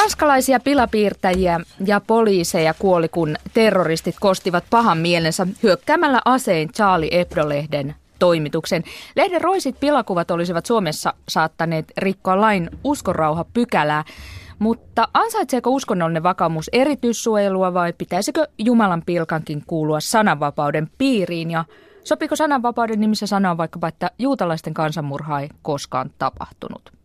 Ranskalaisia pilapiirtäjiä ja poliiseja kuoli, kun terroristit kostivat pahan mielensä hyökkäämällä asein Charlie Hebdo-lehden toimituksen. Lehden roisit pilakuvat olisivat Suomessa saattaneet rikkoa lain uskonrauha pykälää, mutta ansaitseeko uskonnollinen vakaumus erityissuojelua vai pitäisikö Jumalan pilkankin kuulua sananvapauden piiriin ja Sopiko sananvapauden nimissä sanoa vaikkapa, että juutalaisten kansanmurha ei koskaan tapahtunut?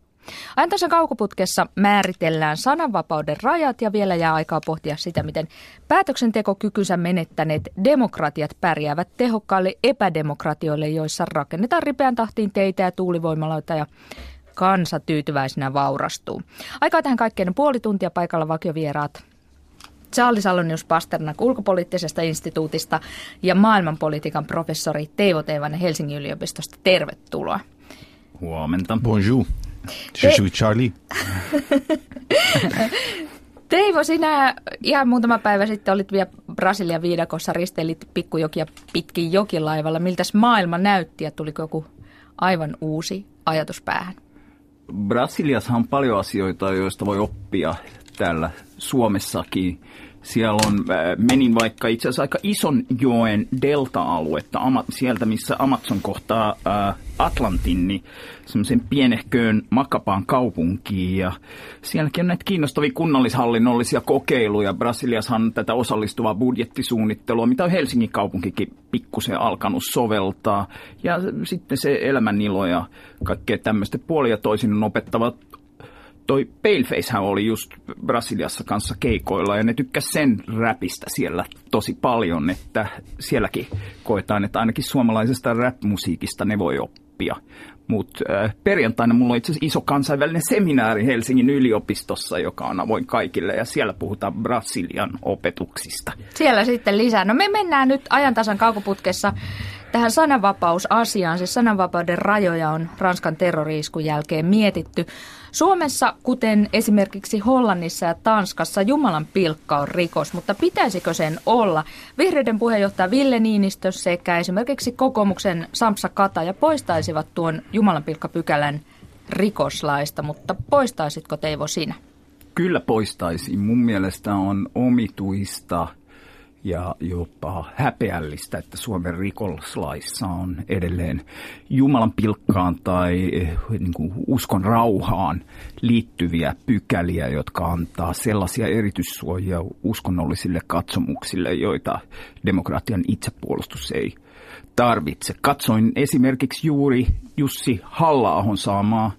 Ajantasan kaukoputkessa määritellään sananvapauden rajat ja vielä jää aikaa pohtia sitä, miten päätöksentekokykynsä menettäneet demokratiat pärjäävät tehokkaalle epädemokratioille, joissa rakennetaan ripeän tahtiin teitä ja tuulivoimaloita ja kansa tyytyväisenä vaurastuu. Aikaa tähän kaikkeen puoli tuntia paikalla vakiovieraat Charles Salonius Pasternak ulkopoliittisesta instituutista ja maailmanpolitiikan professori Teivo Teivanen Helsingin yliopistosta. Tervetuloa. Huomenta. Bonjour. Suis Charlie. Teivo, sinä ihan muutama päivä sitten olit vielä Brasilian viidakossa, risteilit pikkujokia pitkin jokilaivalla. Miltäs maailma näytti ja tuliko joku aivan uusi ajatus päähän? Brasiliassa on paljon asioita, joista voi oppia täällä Suomessakin. Siellä on, äh, menin vaikka itse asiassa aika ison joen delta-aluetta, sieltä missä Amazon kohtaa äh, Atlantin, niin semmoisen pienehköön Makapaan kaupunkiin. Ja sielläkin on näitä kiinnostavia kunnallishallinnollisia kokeiluja. Brasiliassa on tätä osallistuvaa budjettisuunnittelua, mitä on Helsingin kaupunkikin pikkusen alkanut soveltaa. Ja sitten se elämänilo ja kaikkea tämmöistä puolia toisin opettavat toi Palefacehän oli just Brasiliassa kanssa keikoilla ja ne tykkäs sen räpistä siellä tosi paljon, että sielläkin koetaan, että ainakin suomalaisesta rap-musiikista ne voi oppia. Mutta äh, perjantaina mulla on itse asiassa iso kansainvälinen seminaari Helsingin yliopistossa, joka on avoin kaikille ja siellä puhutaan Brasilian opetuksista. Siellä sitten lisää. No me mennään nyt ajantasan kaukoputkessa tähän sananvapausasiaan. Siis sananvapauden rajoja on Ranskan terroriiskun jälkeen mietitty. Suomessa, kuten esimerkiksi Hollannissa ja Tanskassa, Jumalan pilkka on rikos, mutta pitäisikö sen olla? Vihreiden puheenjohtaja Ville Niinistö sekä esimerkiksi kokoomuksen Samsa Kataja poistaisivat tuon Jumalan pilkkapykälän rikoslaista, mutta poistaisitko Teivo sinä? Kyllä poistaisin. Mun mielestä on omituista – ja jopa häpeällistä, että Suomen rikoslaissa on edelleen Jumalan pilkkaan tai eh, niin kuin uskon rauhaan liittyviä pykäliä, jotka antaa sellaisia erityissuojia uskonnollisille katsomuksille, joita demokratian itsepuolustus ei tarvitse. Katsoin esimerkiksi juuri Jussi halla saamaa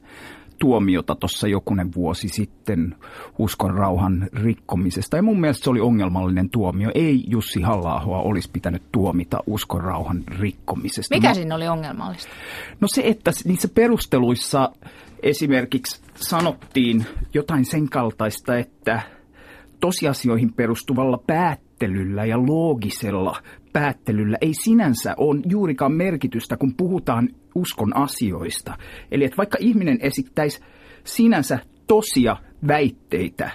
tuomiota tuossa jokunen vuosi sitten uskon rauhan rikkomisesta. Ja mun mielestä se oli ongelmallinen tuomio. Ei Jussi halla olisi pitänyt tuomita uskon rauhan rikkomisesta. Mikä siinä oli ongelmallista? No se, että niissä perusteluissa esimerkiksi sanottiin jotain sen kaltaista, että tosiasioihin perustuvalla päättelyllä ja loogisella päättelyllä ei sinänsä ole juurikaan merkitystä, kun puhutaan uskon asioista. Eli että vaikka ihminen esittäisi sinänsä tosia väitteitä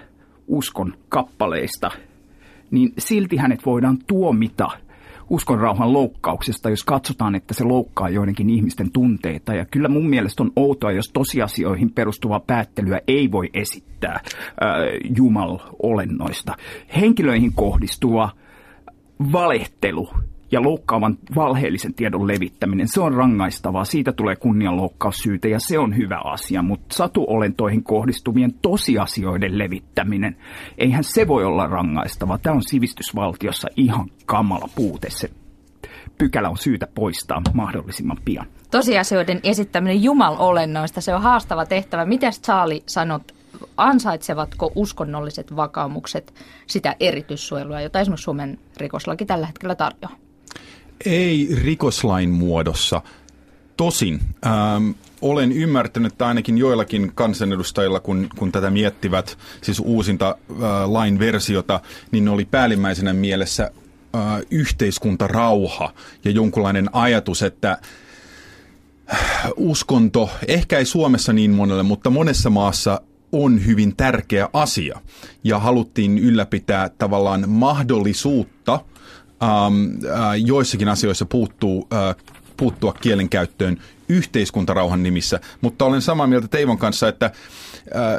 uskon kappaleista, niin silti hänet voidaan tuomita uskon rauhan loukkauksesta, jos katsotaan, että se loukkaa joidenkin ihmisten tunteita. Ja kyllä mun mielestä on outoa, jos tosiasioihin perustuvaa päättelyä ei voi esittää äh, Jumal-olennoista. Henkilöihin kohdistuva valehtelu ja loukkaavan valheellisen tiedon levittäminen, se on rangaistavaa. Siitä tulee kunnianloukkaussyytä ja se on hyvä asia, mutta satuolentoihin kohdistuvien tosiasioiden levittäminen, eihän se voi olla rangaistavaa. Tämä on sivistysvaltiossa ihan kamala puute. Se pykälä on syytä poistaa mahdollisimman pian. Tosiasioiden esittäminen jumal-olennoista, se on haastava tehtävä. Miten Charlie sanot ansaitsevatko uskonnolliset vakaumukset sitä erityissuojelua, jota esimerkiksi Suomen rikoslaki tällä hetkellä tarjoaa? Ei rikoslain muodossa. Tosin ähm, olen ymmärtänyt, että ainakin joillakin kansanedustajilla, kun, kun tätä miettivät, siis uusinta äh, lain versiota, niin oli päällimmäisenä mielessä äh, yhteiskuntarauha ja jonkunlainen ajatus, että äh, uskonto, ehkä ei Suomessa niin monelle, mutta monessa maassa on hyvin tärkeä asia. Ja haluttiin ylläpitää tavallaan mahdollisuutta joissakin asioissa puuttuu, äh, puuttua kielenkäyttöön yhteiskuntarauhan nimissä. Mutta olen samaa mieltä Teivon kanssa, että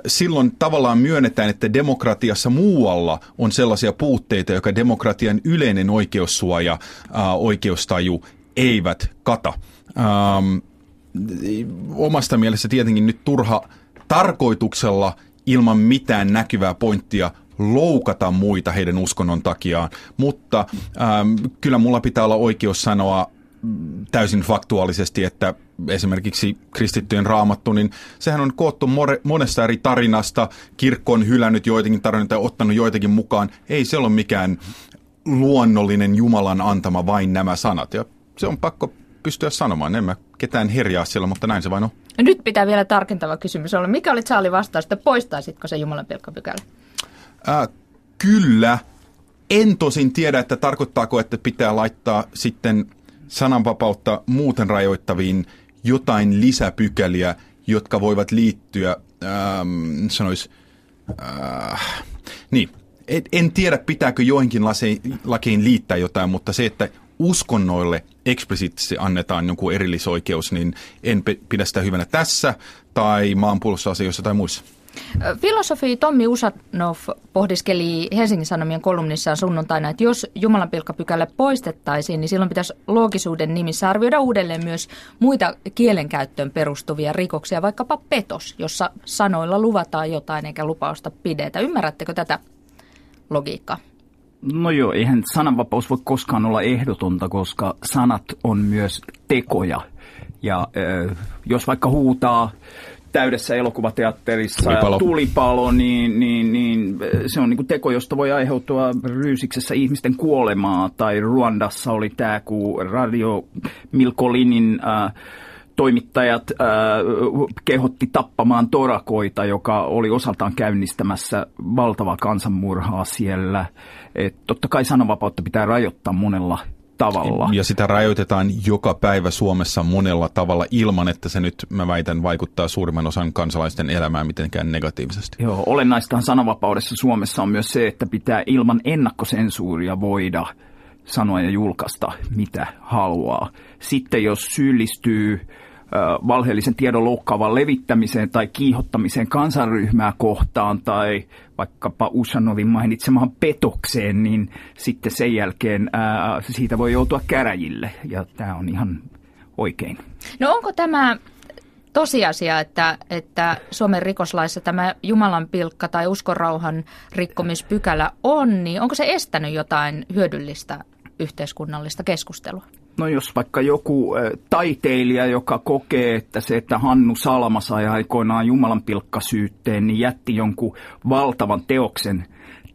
silloin tavallaan myönnetään, että demokratiassa muualla on sellaisia puutteita, joka demokratian yleinen oikeussuoja, oikeustaju eivät kata. Ähm, omasta mielestä tietenkin nyt turha tarkoituksella ilman mitään näkyvää pointtia loukata muita heidän uskonnon takiaan, mutta ähm, kyllä mulla pitää olla oikeus sanoa täysin faktuaalisesti, että esimerkiksi kristittyjen raamattu, niin sehän on koottu more, monesta eri tarinasta. Kirkko on hylännyt joitakin tarinoita ja ottanut joitakin mukaan. Ei se ole mikään luonnollinen Jumalan antama vain nämä sanat. Ja se on pakko pystyä sanomaan. En mä ketään herjaa siellä, mutta näin se vain on. Nyt pitää vielä tarkentava kysymys olla. Mikä oli Charlie vastaus, että poistaisitko se Jumalan pilkkapykälä? Äh, kyllä. En tosin tiedä, että tarkoittaako, että pitää laittaa sitten sananvapautta muuten rajoittaviin jotain lisäpykäliä, jotka voivat liittyä, ähm, sanois, äh, niin, en tiedä pitääkö joihinkin lakiin liittää jotain, mutta se, että uskonnoille eksplisiittisesti annetaan jonkun erillisoikeus, niin en pidä sitä hyvänä tässä tai maanpuolustusasioissa tai muissa. Filosofi Tommi Usanov pohdiskeli Helsingin Sanomien kolumnissaan sunnuntaina, että jos Jumalan pilkkapykälä poistettaisiin, niin silloin pitäisi loogisuuden nimissä arvioida uudelleen myös muita kielenkäyttöön perustuvia rikoksia, vaikkapa petos, jossa sanoilla luvataan jotain eikä lupausta pidetä. Ymmärrättekö tätä logiikkaa? No joo, eihän sananvapaus voi koskaan olla ehdotonta, koska sanat on myös tekoja. Ja äh, jos vaikka huutaa täydessä elokuvateatterissa tulipalo, tulipalo niin, niin, niin se on niin teko, josta voi aiheutua Ryysiksessä ihmisten kuolemaa. Tai Ruandassa oli tämä, kun Radio Milkolinin äh, toimittajat äh, kehotti tappamaan torakoita, joka oli osaltaan käynnistämässä valtavaa kansanmurhaa siellä. Et totta kai sananvapautta pitää rajoittaa monella tavalla. Ja sitä rajoitetaan joka päivä Suomessa monella tavalla ilman, että se nyt, mä väitän, vaikuttaa suurimman osan kansalaisten elämään mitenkään negatiivisesti. Joo, olennaistahan sananvapaudessa Suomessa on myös se, että pitää ilman ennakkosensuuria voida sanoa ja julkaista mitä haluaa. Sitten jos syyllistyy valheellisen tiedon loukkaavan levittämiseen tai kiihottamiseen kansanryhmää kohtaan tai vaikkapa Usanovin mainitsemaan petokseen, niin sitten sen jälkeen ää, siitä voi joutua käräjille ja tämä on ihan oikein. No onko tämä tosiasia, että, että Suomen rikoslaissa tämä Jumalan pilkka tai uskonrauhan rikkomispykälä on, niin onko se estänyt jotain hyödyllistä yhteiskunnallista keskustelua? No jos vaikka joku taiteilija, joka kokee, että se, että Hannu Salma sai aikoinaan Jumalan pilkkasyytteen, niin jätti jonkun valtavan teoksen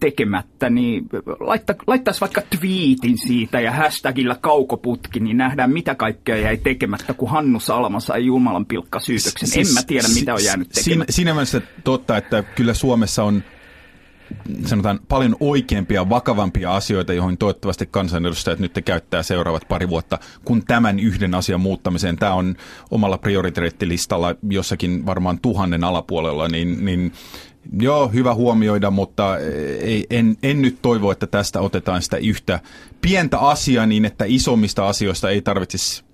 tekemättä, niin laitta, laittaisi vaikka twiitin siitä ja hashtagillä kaukoputki, niin nähdään mitä kaikkea jäi tekemättä, kun Hannu Salma sai Jumalan pilkkasyytöksen. Siis, en mä tiedä, mitä on jäänyt tekemättä. Siinä, siinä mielessä totta, että kyllä Suomessa on sanotaan paljon oikeampia, vakavampia asioita, joihin toivottavasti kansanedustajat nyt käyttää seuraavat pari vuotta, kun tämän yhden asian muuttamiseen. Tämä on omalla prioriteettilistalla jossakin varmaan tuhannen alapuolella, niin, niin Joo, hyvä huomioida, mutta ei, en, en nyt toivo, että tästä otetaan sitä yhtä pientä asiaa niin, että isommista asioista ei tarvitsisi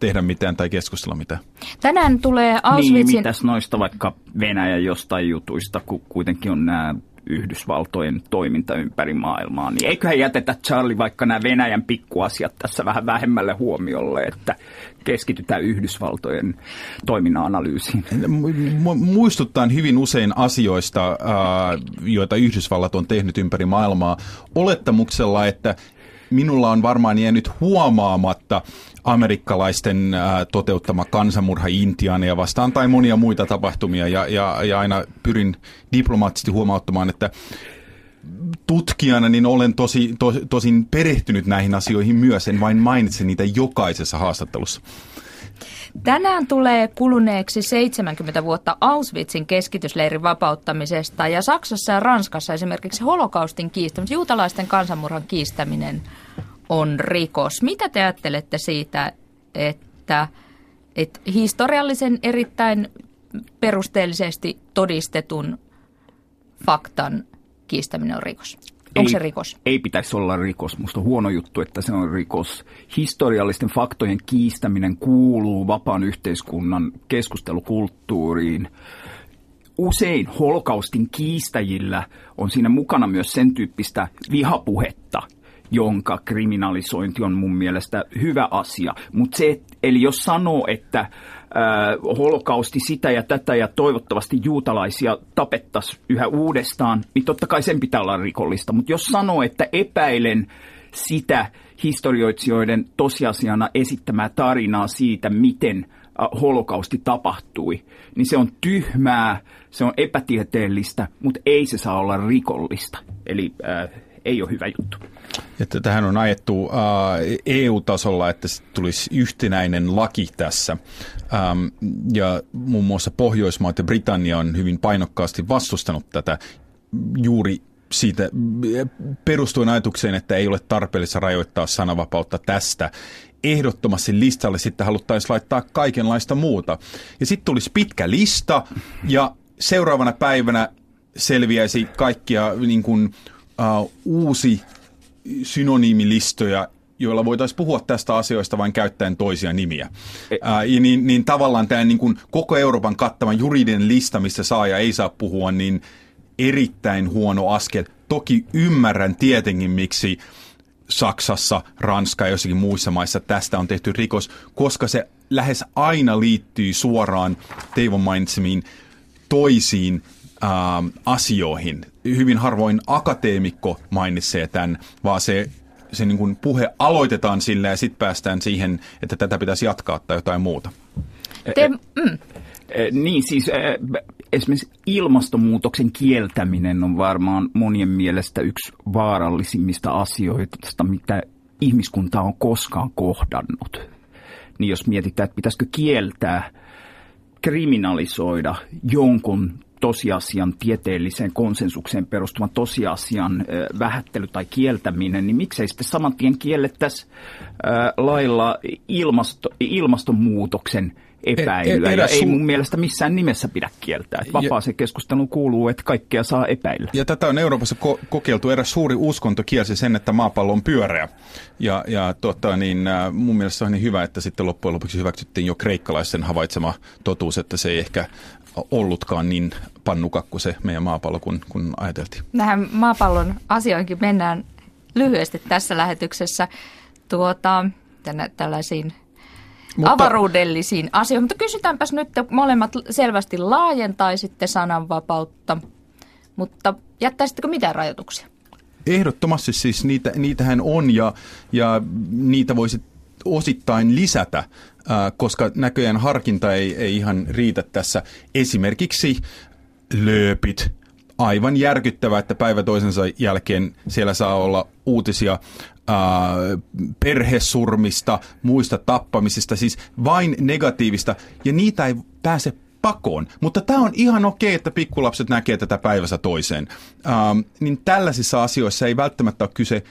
tehdä mitään tai keskustella mitään. Tänään tulee Auschwitzin... Niin, mitäs noista vaikka Venäjän jostain jutuista, kun kuitenkin on nämä Yhdysvaltojen toiminta ympäri maailmaa, niin eiköhän jätetä Charlie vaikka nämä Venäjän pikkuasiat tässä vähän vähemmälle huomiolle, että keskitytään Yhdysvaltojen toiminnan analyysiin. Muistuttaa hyvin usein asioista, joita Yhdysvallat on tehnyt ympäri maailmaa, olettamuksella, että minulla on varmaan jäänyt huomaamatta amerikkalaisten toteuttama kansanmurha Intiania vastaan tai monia muita tapahtumia. Ja, ja, ja aina pyrin diplomaattisesti huomauttamaan, että tutkijana niin olen tosi, to, tosin perehtynyt näihin asioihin myös, en vain mainitse niitä jokaisessa haastattelussa. Tänään tulee kuluneeksi 70 vuotta Auschwitzin keskitysleirin vapauttamisesta. Ja Saksassa ja Ranskassa esimerkiksi holokaustin kiistäminen, juutalaisten kansanmurhan kiistäminen on rikos. Mitä te ajattelette siitä, että, että historiallisen erittäin perusteellisesti todistetun faktan kiistäminen on rikos? Onko ei, se rikos? Ei pitäisi olla rikos. Musta on huono juttu, että se on rikos. Historiallisten faktojen kiistäminen kuuluu vapaan yhteiskunnan keskustelukulttuuriin. usein holokaustin kiistäjillä on siinä mukana myös sen tyyppistä vihapuhetta, jonka kriminalisointi on mun mielestä hyvä asia. Mutta se, eli jos sanoo, että äh, holokausti sitä ja tätä ja toivottavasti juutalaisia tapettaisiin yhä uudestaan, niin totta kai sen pitää olla rikollista. Mutta jos sanoo, että epäilen sitä historioitsijoiden tosiasiana esittämää tarinaa siitä, miten holokausti tapahtui, niin se on tyhmää, se on epätieteellistä, mutta ei se saa olla rikollista. Eli äh, ei ole hyvä juttu. Että tähän on ajettu äh, EU-tasolla, että tulisi yhtenäinen laki tässä. Ähm, ja muun muassa Pohjoismaat ja Britannia on hyvin painokkaasti vastustanut tätä juuri siitä perustuen ajatukseen, että ei ole tarpeellista rajoittaa sananvapautta tästä. Ehdottomasti listalle sitten haluttaisiin laittaa kaikenlaista muuta. Ja sitten tulisi pitkä lista ja seuraavana päivänä selviäisi kaikkia niin kuin, uh, uusi synonyymilistoja, joilla voitaisiin puhua tästä asioista vain käyttäen toisia nimiä. Ää, ja niin, niin tavallaan tämä niin kuin koko Euroopan kattavan juridinen lista, missä saa ja ei saa puhua, niin erittäin huono askel. Toki ymmärrän tietenkin, miksi Saksassa, Ranska ja jossakin muissa maissa tästä on tehty rikos, koska se lähes aina liittyy suoraan Teivon mainitsemiin toisiin äh, asioihin. Hyvin harvoin akateemikko mainitsee tämän, vaan se, se niin kuin puhe aloitetaan sillä ja sitten päästään siihen, että tätä pitäisi jatkaa tai jotain muuta. Te, mm. Niin siis esimerkiksi ilmastonmuutoksen kieltäminen on varmaan monien mielestä yksi vaarallisimmista asioista, mitä ihmiskunta on koskaan kohdannut. Niin jos mietitään, että pitäisikö kieltää, kriminalisoida jonkun tosiasian tieteelliseen konsensukseen perustuvan tosiasian vähättely tai kieltäminen, niin miksei sitten saman tien kiellettäisi lailla ilmasto, ilmastonmuutoksen epäilyä. E, e, ja ei mun mielestä missään nimessä pidä kieltää. Että vapaaseen keskusteluun kuuluu, että kaikkea saa epäillä. Ja tätä on Euroopassa ko- kokeiltu. Eräs suuri uskonto kielsi sen, että maapallo on pyöreä. Ja, ja tota, niin, äh, mun mielestä se on niin hyvä, että sitten loppujen lopuksi hyväksyttiin jo kreikkalaisen havaitsema totuus, että se ei ehkä ollutkaan niin pannukakku se meidän maapallo, kun, kun ajateltiin. Nähän maapallon asioinkin mennään lyhyesti tässä lähetyksessä tuota, tänne, tällaisiin mutta, avaruudellisiin asioihin. Mutta kysytäänpäs nyt, että molemmat selvästi laajentaisitte sananvapautta, mutta jättäisittekö mitään rajoituksia? Ehdottomasti siis niitä, niitähän on ja, ja niitä voisi osittain lisätä, koska näköjään harkinta ei, ei ihan riitä tässä. Esimerkiksi lööpit, aivan järkyttävää, että päivä toisensa jälkeen siellä saa olla uutisia äh, perhesurmista, muista tappamisista, siis vain negatiivista, ja niitä ei pääse pakoon. Mutta tämä on ihan okei, että pikkulapset näkee tätä päivässä toiseen. Ähm, niin tällaisissa asioissa ei välttämättä ole kyse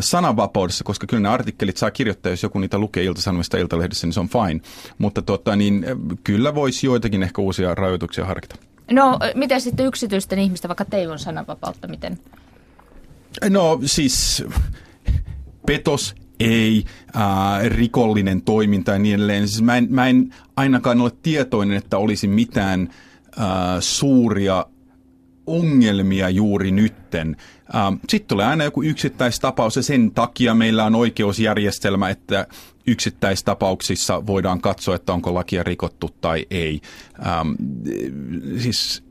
sananvapaudessa, koska kyllä ne artikkelit saa kirjoittaa, jos joku niitä lukee iltasanomista iltalehdessä, niin se on fine. Mutta tota, niin, äh, kyllä voisi joitakin ehkä uusia rajoituksia harkita. No, miten sitten yksityisten ihmisten, vaikka teillä on sananvapautta, miten? No siis petos ei, äh, rikollinen toiminta ja niin edelleen. Siis mä, en, mä en ainakaan ole tietoinen, että olisi mitään äh, suuria ongelmia juuri nytten. Ähm, Sitten tulee aina joku yksittäistapaus ja sen takia meillä on oikeusjärjestelmä, että yksittäistapauksissa voidaan katsoa, että onko lakia rikottu tai ei. Ähm, siis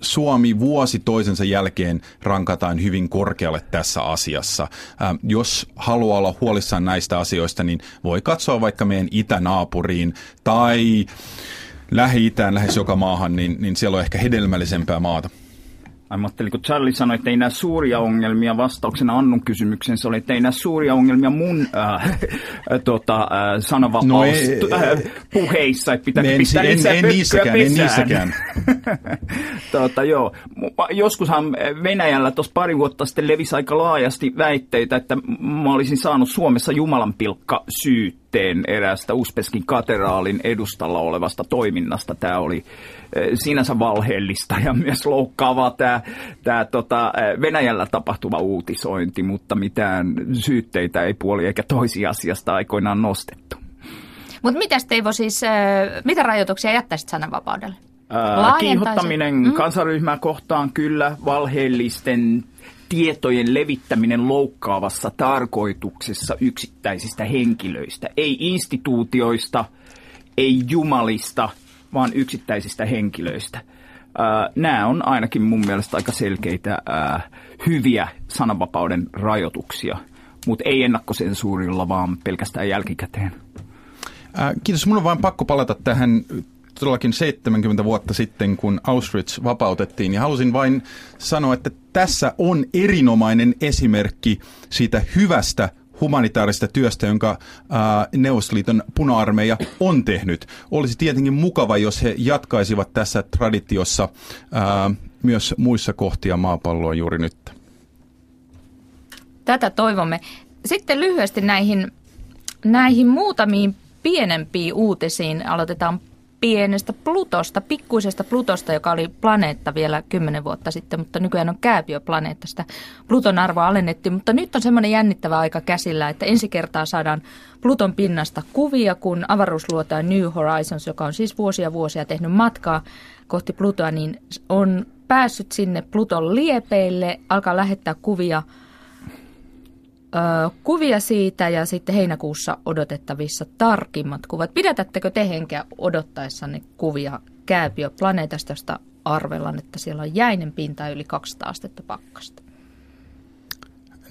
Suomi vuosi toisensa jälkeen rankataan hyvin korkealle tässä asiassa. Ähm, jos haluaa olla huolissaan näistä asioista, niin voi katsoa vaikka meidän itänaapuriin tai Lähi-Itään lähes joka maahan, niin, niin siellä on ehkä hedelmällisempää maata. Ajattelin, kun Charlie sanoi, että ei näe suuria ongelmia vastauksena Annun kysymykseen, se oli, että ei näe suuria ongelmia mun äh, äh, tota, äh, sananvapaus no ei, äh, puheissa, että pitää pistää en, en, en niissäkään, en niissäkään. tota, joo. Joskushan Venäjällä tuossa pari vuotta sitten levisi aika laajasti väitteitä, että mä olisin saanut Suomessa Jumalan pilkka syytteen eräästä Uspeskin kateraalin edustalla olevasta toiminnasta. Tämä oli sinänsä valheellista ja myös loukkaavaa tämä, tämä tota, Venäjällä tapahtuva uutisointi, mutta mitään syytteitä ei puoli eikä toisi asiasta aikoinaan nostettu. Mutta mitä Teivo siis, mitä rajoituksia jättäisit sananvapaudelle? kiihottaminen mm. kansaryhmää kohtaan kyllä, valheellisten tietojen levittäminen loukkaavassa tarkoituksessa yksittäisistä henkilöistä, ei instituutioista, ei jumalista, vaan yksittäisistä henkilöistä. Nämä on ainakin mun mielestä aika selkeitä hyviä sananvapauden rajoituksia, mutta ei ennakkosensuurilla, vaan pelkästään jälkikäteen. Kiitos. Mun on vain pakko palata tähän todellakin 70 vuotta sitten, kun Auschwitz vapautettiin. Ja halusin vain sanoa, että tässä on erinomainen esimerkki siitä hyvästä humanitaarista työstä, jonka ää, Neuvostoliiton puna-armeija on tehnyt. Olisi tietenkin mukava, jos he jatkaisivat tässä traditiossa ää, myös muissa kohtia maapalloa juuri nyt. Tätä toivomme. Sitten lyhyesti näihin, näihin muutamiin pienempiin uutisiin. Aloitetaan pienestä Plutosta, pikkuisesta Plutosta, joka oli planeetta vielä kymmenen vuotta sitten, mutta nykyään on kääpiöplaneetta. Sitä Pluton arvoa alennettiin, mutta nyt on semmoinen jännittävä aika käsillä, että ensi kertaa saadaan Pluton pinnasta kuvia, kun avaruusluotaja New Horizons, joka on siis vuosia vuosia tehnyt matkaa kohti Plutoa, niin on päässyt sinne Pluton liepeille, alkaa lähettää kuvia – kuvia siitä ja sitten heinäkuussa odotettavissa tarkimmat kuvat. Pidätättekö te henkeä odottaessanne kuvia kääpiöplaneetasta, josta arvellaan, että siellä on jäinen pinta yli 200 astetta pakkasta?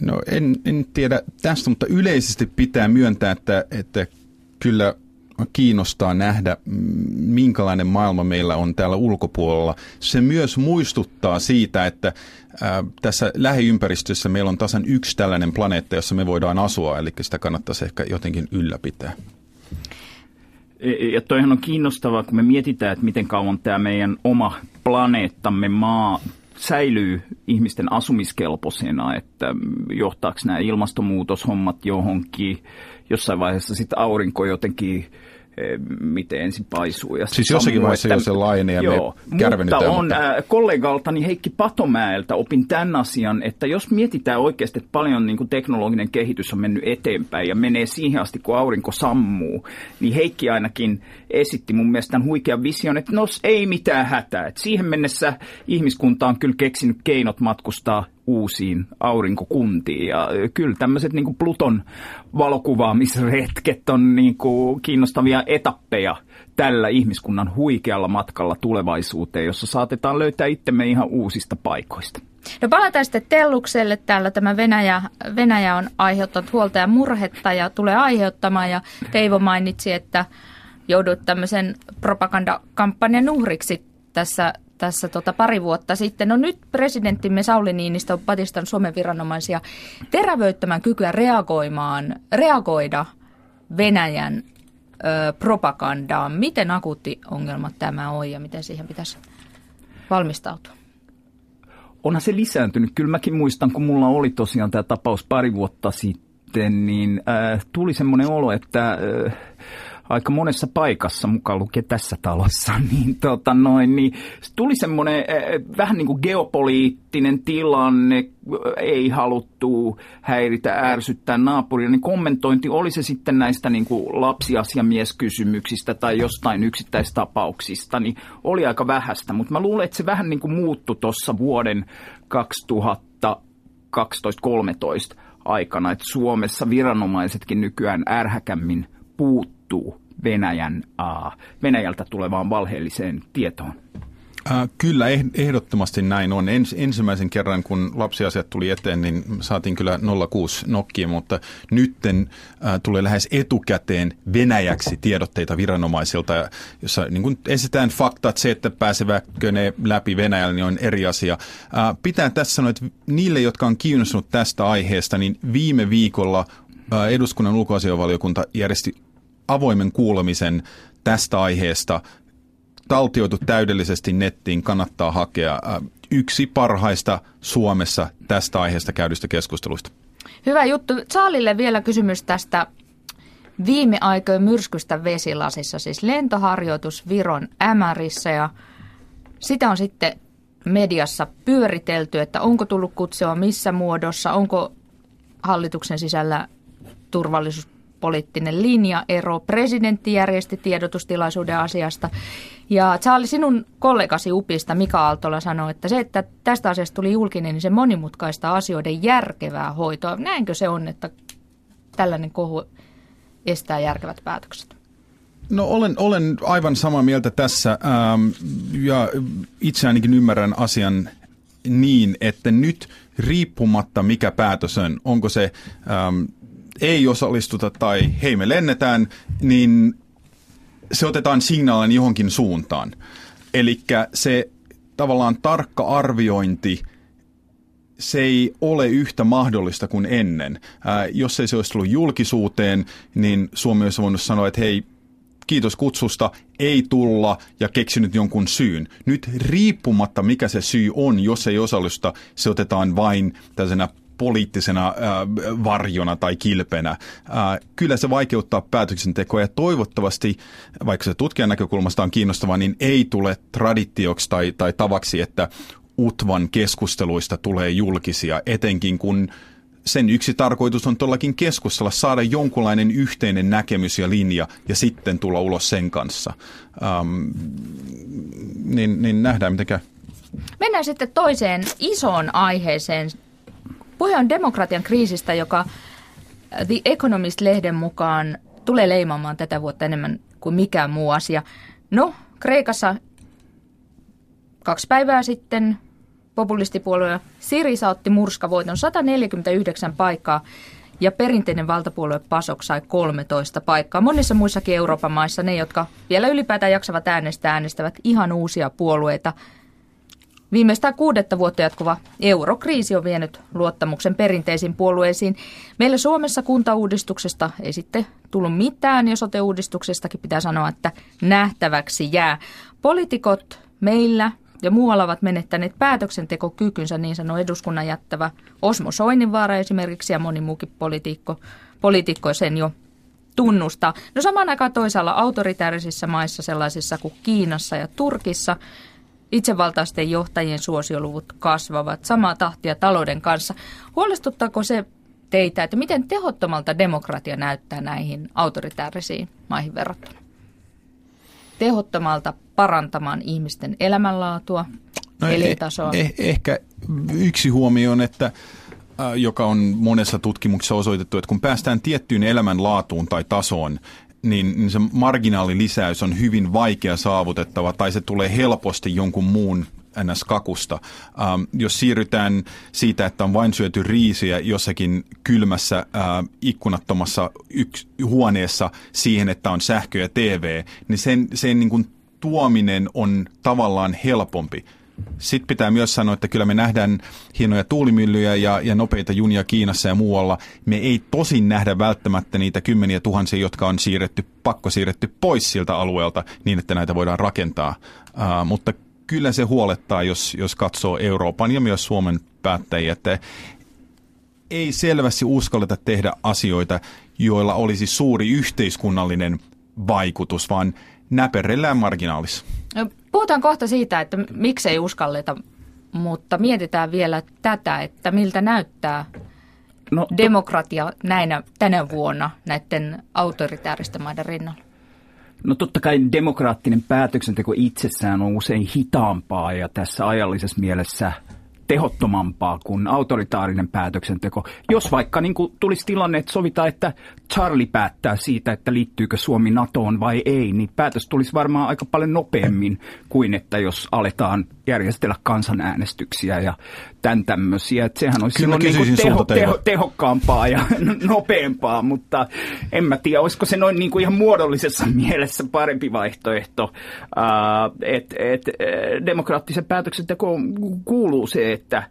No en, en tiedä tästä, mutta yleisesti pitää myöntää, että, että kyllä kiinnostaa nähdä, minkälainen maailma meillä on täällä ulkopuolella. Se myös muistuttaa siitä, että tässä lähiympäristössä meillä on tasan yksi tällainen planeetta, jossa me voidaan asua, eli sitä kannattaisi ehkä jotenkin ylläpitää. Ja toihan on kiinnostavaa, kun me mietitään, että miten kauan tämä meidän oma planeettamme maa säilyy ihmisten asumiskelpoisena, että johtaako nämä ilmastonmuutoshommat johonkin, jossain vaiheessa sitten aurinko jotenkin miten ensin paisuu. Ja siis jossakin vaiheessa jo se laajenee ja joo, me mutta on mutta... Äh, kollegaltani Heikki Patomäeltä opin tämän asian, että jos mietitään oikeasti, että paljon niin kuin teknologinen kehitys on mennyt eteenpäin ja menee siihen asti, kun aurinko sammuu, niin Heikki ainakin esitti mun mielestä tämän huikean vision, että no ei mitään hätää. Että siihen mennessä ihmiskunta on kyllä keksinyt keinot matkustaa uusiin aurinkokuntiin. Ja kyllä tämmöiset niin Pluton valokuvaamisretket on niin kuin kiinnostavia etappeja tällä ihmiskunnan huikealla matkalla tulevaisuuteen, jossa saatetaan löytää itsemme ihan uusista paikoista. No palataan sitten Tellukselle. Täällä tämä Venäjä, Venäjä on aiheuttanut huolta ja murhetta ja tulee aiheuttamaan. Ja Teivo mainitsi, että joudut tämmöisen propagandakampanjan uhriksi tässä tässä tota pari vuotta sitten. No nyt presidenttimme Sauli Niinistö on patistanut Suomen viranomaisia terävöittämään kykyä reagoimaan, reagoida Venäjän ö, propagandaan. Miten akuutti ongelma tämä on ja miten siihen pitäisi valmistautua? Onhan se lisääntynyt. Kyllä mäkin muistan, kun mulla oli tosiaan tämä tapaus pari vuotta sitten, niin äh, tuli semmoinen olo, että... Äh, aika monessa paikassa, mukaan lukee tässä talossa, niin, tota noin, niin tuli semmoinen äh, vähän niin kuin geopoliittinen tilanne, ei haluttu häiritä, ärsyttää naapuria, niin kommentointi oli se sitten näistä niin kuin lapsiasiamieskysymyksista tai jostain yksittäistapauksista, niin oli aika vähäistä, mutta mä luulen, että se vähän niin kuin muuttui tuossa vuoden 2012-2013 aikana, että Suomessa viranomaisetkin nykyään ärhäkämmin puuttuu Venäjän, uh, Venäjältä tulevaan valheelliseen tietoon? Äh, kyllä, eh, ehdottomasti näin on. Ens, ensimmäisen kerran, kun lapsiasiat tuli eteen, niin saatiin kyllä 06 nokkia, mutta nytten äh, tulee lähes etukäteen Venäjäksi tiedotteita viranomaisilta, jossa niin kun esitään faktat, se, että pääsevätkö ne läpi Venäjällä, niin on eri asia. Äh, pitää tässä sanoa, että niille, jotka on kiinnostunut tästä aiheesta, niin viime viikolla äh, eduskunnan ulkoasiavaliokunta järjesti avoimen kuulemisen tästä aiheesta taltioitu täydellisesti nettiin, kannattaa hakea. Äh, yksi parhaista Suomessa tästä aiheesta käydystä keskusteluista. Hyvä juttu. Saalille vielä kysymys tästä viime aikojen myrskystä vesilasissa, siis lentoharjoitus Viron Ämärissä ja sitä on sitten mediassa pyöritelty, että onko tullut kutsua missä muodossa, onko hallituksen sisällä turvallisuus poliittinen linjaero. Presidentti järjesti tiedotustilaisuuden asiasta. Ja Charlie, sinun kollegasi UPista Mika Aaltola sanoi, että se, että tästä asiasta tuli julkinen, niin se monimutkaista asioiden järkevää hoitoa. Näinkö se on, että tällainen kohu estää järkevät päätökset? No olen, olen aivan samaa mieltä tässä ähm, ja itse ainakin ymmärrän asian niin, että nyt riippumatta mikä päätös on, onko se ähm, ei osallistuta tai hei me lennetään, niin se otetaan signaalin johonkin suuntaan. Eli se tavallaan tarkka arviointi, se ei ole yhtä mahdollista kuin ennen. Ää, jos ei se olisi tullut julkisuuteen, niin Suomi olisi voinut sanoa, että hei, kiitos kutsusta, ei tulla ja keksinyt jonkun syyn. Nyt riippumatta mikä se syy on, jos ei osallistuta, se otetaan vain tällaisena poliittisena äh, varjona tai kilpenä. Äh, kyllä se vaikeuttaa päätöksentekoa ja toivottavasti, vaikka se tutkijan näkökulmasta on kiinnostavaa, niin ei tule traditioksi tai, tai tavaksi, että UTVAN keskusteluista tulee julkisia, etenkin kun sen yksi tarkoitus on todellakin keskustella, saada jonkunlainen yhteinen näkemys ja linja ja sitten tulla ulos sen kanssa. Ähm, niin, niin nähdään, miten käy. Mennään sitten toiseen isoon aiheeseen. Puhe on demokratian kriisistä, joka The Economist-lehden mukaan tulee leimaamaan tätä vuotta enemmän kuin mikään muu asia. No, Kreikassa kaksi päivää sitten populistipuolue Sirisa otti murskavoiton 149 paikkaa ja perinteinen valtapuolue PASOK sai 13 paikkaa. Monissa muissakin Euroopan maissa ne, jotka vielä ylipäätään jaksavat äänestää, äänestävät ihan uusia puolueita. Viimeistään kuudetta vuotta jatkuva eurokriisi on vienyt luottamuksen perinteisiin puolueisiin. Meillä Suomessa kuntauudistuksesta ei sitten tullut mitään ja sote-uudistuksestakin pitää sanoa, että nähtäväksi jää. Poliitikot meillä ja muualla ovat menettäneet päätöksentekokykynsä, niin sanoo eduskunnan jättävä Osmo Soininvaara esimerkiksi ja moni muukin poliitikko, poliitikko sen jo tunnustaa. No samaan aikaan toisaalla autoritaarisissa maissa, sellaisissa kuin Kiinassa ja Turkissa, itsevaltaisten johtajien suosioluvut kasvavat samaa tahtia talouden kanssa. Huolestuttaako se teitä, että miten tehottomalta demokratia näyttää näihin autoritäärisiin maihin verrattuna? Tehottomalta parantamaan ihmisten elämänlaatua, no e- elintasoa? Eh, ehkä yksi huomio on, että äh, joka on monessa tutkimuksessa osoitettu, että kun päästään tiettyyn elämänlaatuun tai tasoon, niin, niin se marginaalilisäys on hyvin vaikea saavutettava tai se tulee helposti jonkun muun NS-kakusta. Ähm, jos siirrytään siitä, että on vain syöty riisiä jossakin kylmässä äh, ikkunattomassa yks, huoneessa siihen, että on sähkö ja TV, niin sen, sen niin kuin tuominen on tavallaan helpompi. Sitten pitää myös sanoa, että kyllä me nähdään hienoja tuulimyllyjä ja, ja nopeita junia Kiinassa ja muualla. Me ei tosin nähdä välttämättä niitä kymmeniä tuhansia, jotka on siirretty, pakko siirretty pois siltä alueelta niin, että näitä voidaan rakentaa. Uh, mutta kyllä se huolettaa, jos, jos katsoo Euroopan ja myös Suomen päättäjiä, että ei selvästi uskalleta tehdä asioita, joilla olisi suuri yhteiskunnallinen vaikutus, vaan näperellään marginaalissa. Puhutaan kohta siitä, että miksei uskalleta, mutta mietitään vielä tätä, että miltä näyttää no, demokratia näinä, tänä vuonna näiden autoritääristen maiden rinnalla. No totta kai demokraattinen päätöksenteko itsessään on usein hitaampaa ja tässä ajallisessa mielessä tehottomampaa kuin autoritaarinen päätöksenteko. Jos vaikka niin kuin tulisi tilanne, että sovitaan, että Charlie päättää siitä, että liittyykö Suomi NATOon vai ei, niin päätös tulisi varmaan aika paljon nopeammin kuin että jos aletaan järjestellä kansanäänestyksiä ja tämän tämmöisiä. Että sehän olisi silloin niin kuin teho, teho, tehokkaampaa ja nopeampaa, mutta en mä tiedä, olisiko se noin niin kuin ihan muodollisessa mielessä parempi vaihtoehto. Uh, että et, demokraattisen päätöksentekoon kuuluu se, että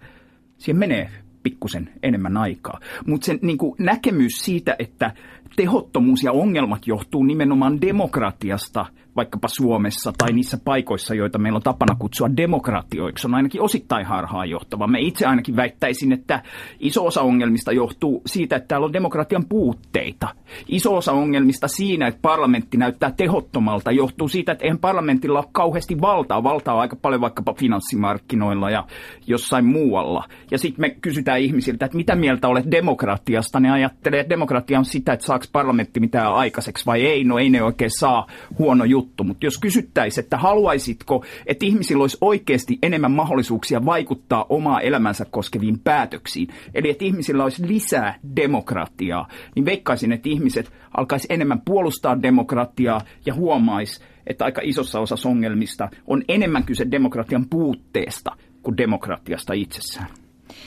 siihen menee pikkusen enemmän aikaa. Mutta se niin kuin näkemys siitä, että tehottomuus ja ongelmat johtuu nimenomaan demokratiasta – vaikkapa Suomessa tai niissä paikoissa, joita meillä on tapana kutsua demokratioiksi, on ainakin osittain harhaanjohtava. Me itse ainakin väittäisin, että iso osa ongelmista johtuu siitä, että täällä on demokratian puutteita. Iso osa ongelmista siinä, että parlamentti näyttää tehottomalta, johtuu siitä, että eihän parlamentilla ole kauheasti valtaa. Valtaa on aika paljon vaikkapa finanssimarkkinoilla ja jossain muualla. Ja sitten me kysytään ihmisiltä, että mitä mieltä olet demokratiasta. Ne ajattelee, että demokratia on sitä, että saako parlamentti mitään aikaiseksi vai ei. No ei ne oikein saa huono juttu. Mutta jos kysyttäisiin, että haluaisitko, että ihmisillä olisi oikeasti enemmän mahdollisuuksia vaikuttaa omaa elämänsä koskeviin päätöksiin, eli että ihmisillä olisi lisää demokratiaa, niin veikkaisin, että ihmiset alkaisi enemmän puolustaa demokratiaa ja huomaisi, että aika isossa osassa ongelmista on enemmän kyse demokratian puutteesta kuin demokratiasta itsessään.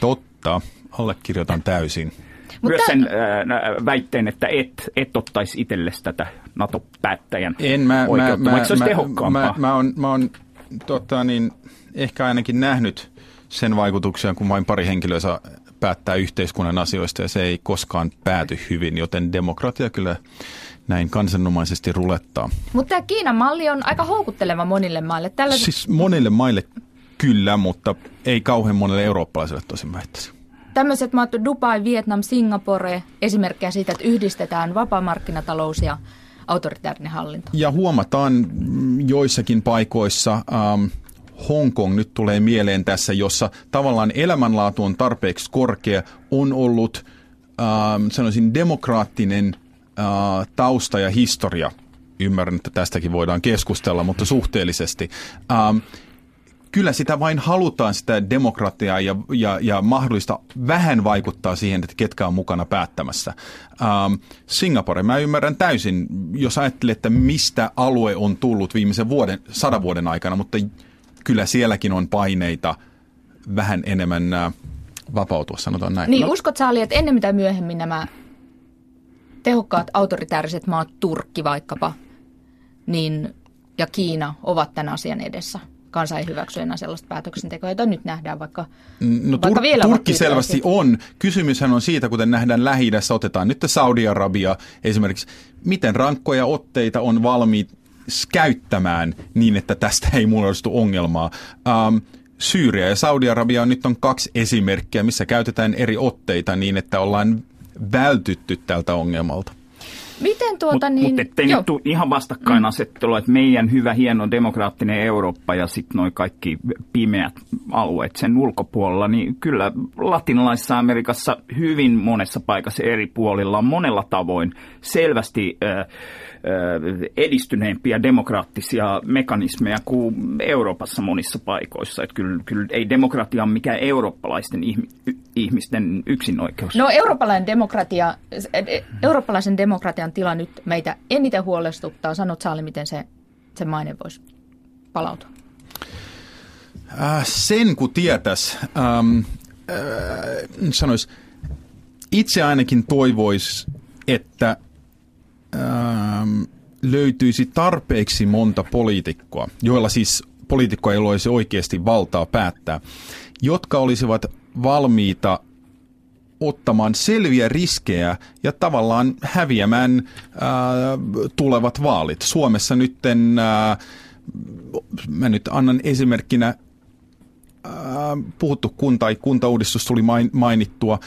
Totta, allekirjoitan täysin. Mutta... Myös sen äh, väitteen, että et, et ottaisi itsellesi tätä NATO-päättäjän en, mä, oikeutta, mä, se olisi mä, tehokkaampaa. Mä, mä, on, mä on tota, niin, ehkä ainakin nähnyt sen vaikutuksia, kun vain pari henkilöä saa päättää yhteiskunnan asioista ja se ei koskaan pääty hyvin, joten demokratia kyllä näin kansanomaisesti rulettaa. Mutta tämä Kiinan malli on aika houkutteleva monille maille. Tällä... Siis monille maille kyllä, mutta ei kauhean monelle eurooppalaiselle tosin väittäisi. Tämmöiset maat Dubai, Vietnam, Singapore, esimerkkejä siitä, että yhdistetään vapaamarkkinatalous ja autoritaarinen hallinto. Ja huomataan joissakin paikoissa, ähm, Hongkong nyt tulee mieleen tässä, jossa tavallaan elämänlaatu on tarpeeksi korkea, on ollut ähm, sanoisin demokraattinen äh, tausta ja historia. Ymmärrän, että tästäkin voidaan keskustella, mutta suhteellisesti. Ähm, kyllä sitä vain halutaan sitä demokratiaa ja, ja, ja mahdollista vähän vaikuttaa siihen, että ketkä on mukana päättämässä. Ähm, Singapore, mä ymmärrän täysin, jos ajattelet, että mistä alue on tullut viimeisen vuoden, sadan vuoden aikana, mutta kyllä sielläkin on paineita vähän enemmän äh, vapautua, sanotaan näin. Niin, uskot Saali, että ennen mitä myöhemmin nämä tehokkaat autoritääriset maat, Turkki vaikkapa, niin, ja Kiina ovat tämän asian edessä? Kansa ei hyväksy enää sellaista päätöksentekoa, jota nyt nähdään vaikka, no, vaikka tur- vielä Turkki selvästi on. Kysymyshän on siitä, kuten nähdään lähi otetaan nyt Saudi-Arabia esimerkiksi, miten rankkoja otteita on valmiit käyttämään niin, että tästä ei muodostu ongelmaa. Um, Syyria ja Saudi-Arabia on nyt on kaksi esimerkkiä, missä käytetään eri otteita niin, että ollaan vältytty tältä ongelmalta. Miten tuota Mut, niin... Mutta ettei nyt tule ihan vastakkainasettelua, mm. että meidän hyvä, hieno, demokraattinen Eurooppa ja sitten noin kaikki pimeät alueet sen ulkopuolella, niin kyllä latinalaisessa Amerikassa hyvin monessa paikassa eri puolilla on monella tavoin selvästi... Äh, edistyneempiä demokraattisia mekanismeja kuin Euroopassa monissa paikoissa. Että kyllä, kyllä ei demokratia ole mikään eurooppalaisten ihmisten yksinoikeus. No eurooppalainen demokratia, eurooppalaisen demokratian tila nyt meitä eniten huolestuttaa. Sanot Saali, miten se, se maine voisi palautua? Äh, sen kun tietäisi, ähm, äh, sanois, itse ainakin toivois, että ähm, löytyisi tarpeeksi monta poliitikkoa, joilla siis poliitikkoa ei olisi oikeasti valtaa päättää, jotka olisivat valmiita ottamaan selviä riskejä ja tavallaan häviämään ää, tulevat vaalit. Suomessa nyt, ää, mä nyt annan esimerkkinä, ää, puhuttu kunta- tai kuntauudistus tuli mainittua,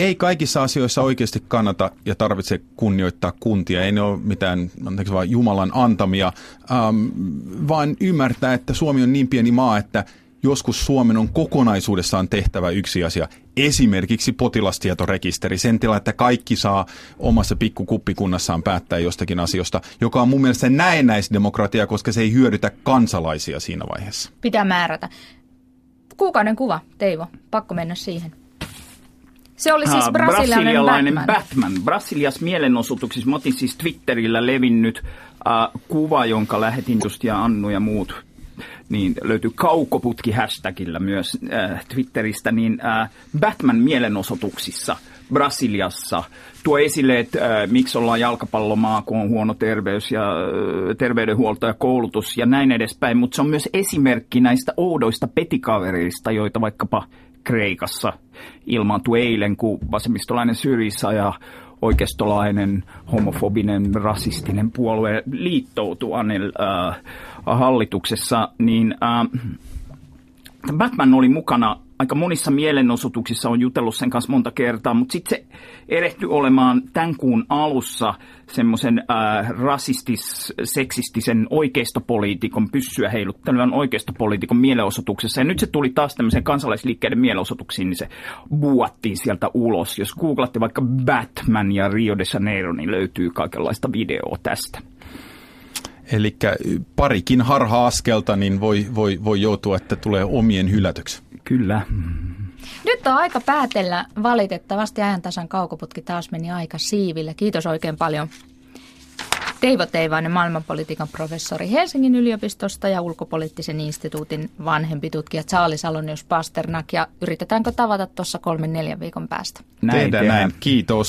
ei kaikissa asioissa oikeasti kannata ja tarvitse kunnioittaa kuntia. Ei ne ole mitään anteeksi vaan Jumalan antamia, ähm, vaan ymmärtää, että Suomi on niin pieni maa, että joskus Suomen on kokonaisuudessaan tehtävä yksi asia. Esimerkiksi potilastietorekisteri, sen tila, että kaikki saa omassa pikkukuppikunnassaan päättää jostakin asiosta, joka on mun mielestä näennäisdemokratia, koska se ei hyödytä kansalaisia siinä vaiheessa. Pitää määrätä. Kuukauden kuva, Teivo, pakko mennä siihen. Se oli siis brasilialainen, brasilialainen Batman. Batman. Brasilias mielenosoituksissa, mä otin siis Twitterillä levinnyt äh, kuva, jonka lähetin just ja Annu ja muut niin löytyy kaukoputki hashtagillä myös äh, Twitteristä, niin äh, Batman mielenosoituksissa Brasiliassa tuo esille, että äh, miksi ollaan jalkapallomaa, kun on huono terveys ja äh, terveydenhuolto ja koulutus ja näin edespäin, mutta se on myös esimerkki näistä oudoista petikavereista, joita vaikkapa Kreikassa ilmaantui eilen, kun vasemmistolainen Syriza ja oikeistolainen, homofobinen, rasistinen puolue liittoutuu Anel äh, hallituksessa, niin äh, Batman oli mukana aika monissa mielenosoituksissa, on jutellut sen kanssa monta kertaa, mutta sitten se erehtyi olemaan tämän kuun alussa semmoisen äh, rasistis, seksistisen oikeistopoliitikon pyssyä heiluttelevan oikeistopoliitikon mielenosoituksessa. Ja nyt se tuli taas tämmöisen kansalaisliikkeiden mielenosoituksiin, niin se buattiin sieltä ulos. Jos googlatte vaikka Batman ja Rio de Janeiro, niin löytyy kaikenlaista videoa tästä. Eli parikin harha-askelta niin voi, voi, voi joutua, että tulee omien hylätyksi. Kyllä. Nyt on aika päätellä. Valitettavasti ajantasan kaukoputki taas meni aika siiville. Kiitos oikein paljon. Teivo Teivainen, maailmanpolitiikan professori Helsingin yliopistosta ja ulkopoliittisen instituutin vanhempi tutkija Charlie Salonius Pasternak. Ja yritetäänkö tavata tuossa kolmen neljän viikon päästä? Näin tehdään. näin. Kiitos.